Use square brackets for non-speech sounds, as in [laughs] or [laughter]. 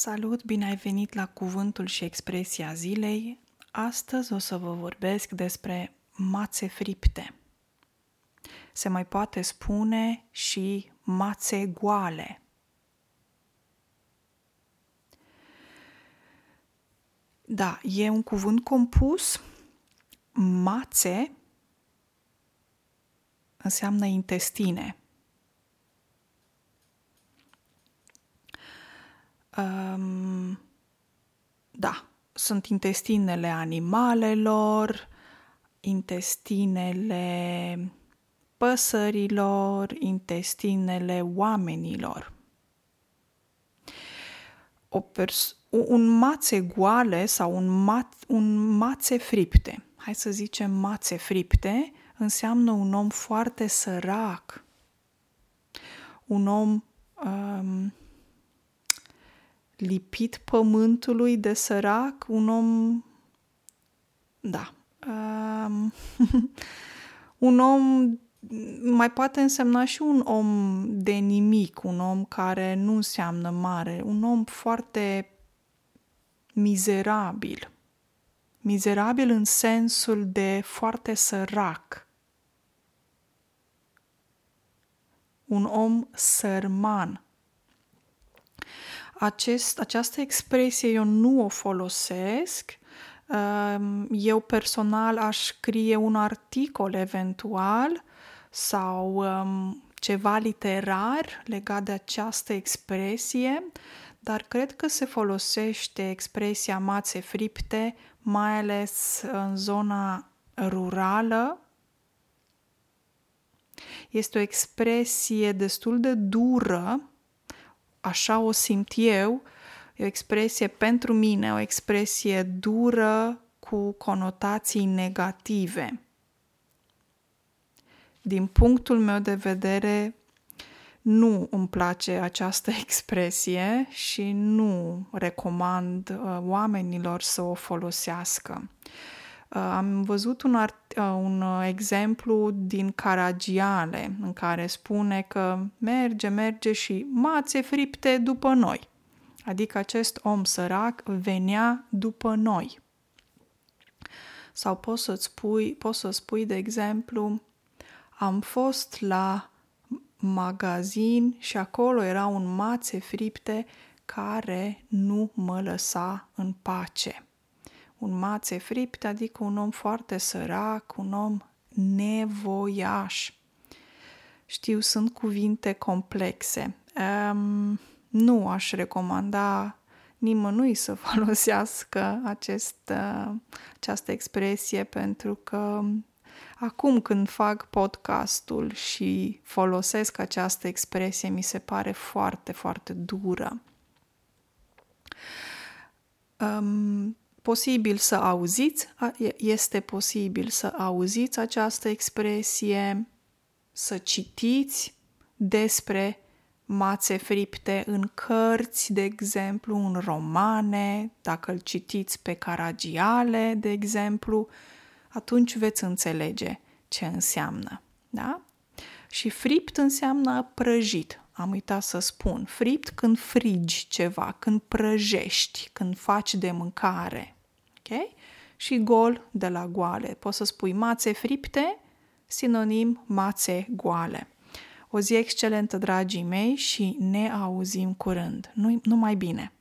Salut, bine ai venit la Cuvântul și Expresia Zilei. Astăzi o să vă vorbesc despre mațe fripte. Se mai poate spune și mațe goale. Da, e un cuvânt compus. Mațe înseamnă intestine. Um, da, sunt intestinele animalelor, intestinele păsărilor, intestinele oamenilor. O pers- un mațe goale sau un, ma- un mațe fripte, hai să zicem mațe fripte, înseamnă un om foarte sărac, un om um, lipit pământului de sărac, un om, da, um, [laughs] un om mai poate însemna și un om de nimic, un om care nu înseamnă mare, un om foarte mizerabil. Mizerabil în sensul de foarte sărac. Un om sărman, acest, această expresie eu nu o folosesc. Ehm, eu personal aș scrie un articol eventual sau ehm, ceva literar legat de această expresie, dar cred că se folosește expresia mațe fripte, mai ales în zona rurală. Este o expresie destul de dură așa o simt eu, e o expresie pentru mine, o expresie dură cu conotații negative. Din punctul meu de vedere, nu îmi place această [laughs] expresie și nu recomand uh, oamenilor să o folosească. Uh, am văzut un, art, uh, un uh, exemplu din Caragiale în care spune că merge, merge și mațe fripte după noi. Adică acest om sărac venea după noi. Sau poți să spui, poți să spui, de exemplu, am fost la magazin și acolo era un mațe fripte care nu mă lăsa în pace un mațe fript, adică un om foarte sărac, un om nevoiaș. Știu, sunt cuvinte complexe. Um, nu aș recomanda nimănui să [laughs] folosească acest, uh, această expresie pentru că acum când fac podcastul și folosesc această expresie mi se pare foarte, foarte dură. Um, posibil să auziți, este posibil să auziți această expresie, să citiți despre mațe fripte în cărți, de exemplu, în romane, dacă îl citiți pe Caragiale, de exemplu, atunci veți înțelege ce înseamnă. Da? Și fript înseamnă prăjit. Am uitat să spun. Fript când frigi ceva, când prăjești, când faci de mâncare. Ok? Și gol de la goale. Poți să spui mațe fripte, sinonim mațe goale. O zi excelentă, dragii mei, și ne auzim curând. Nu, numai bine!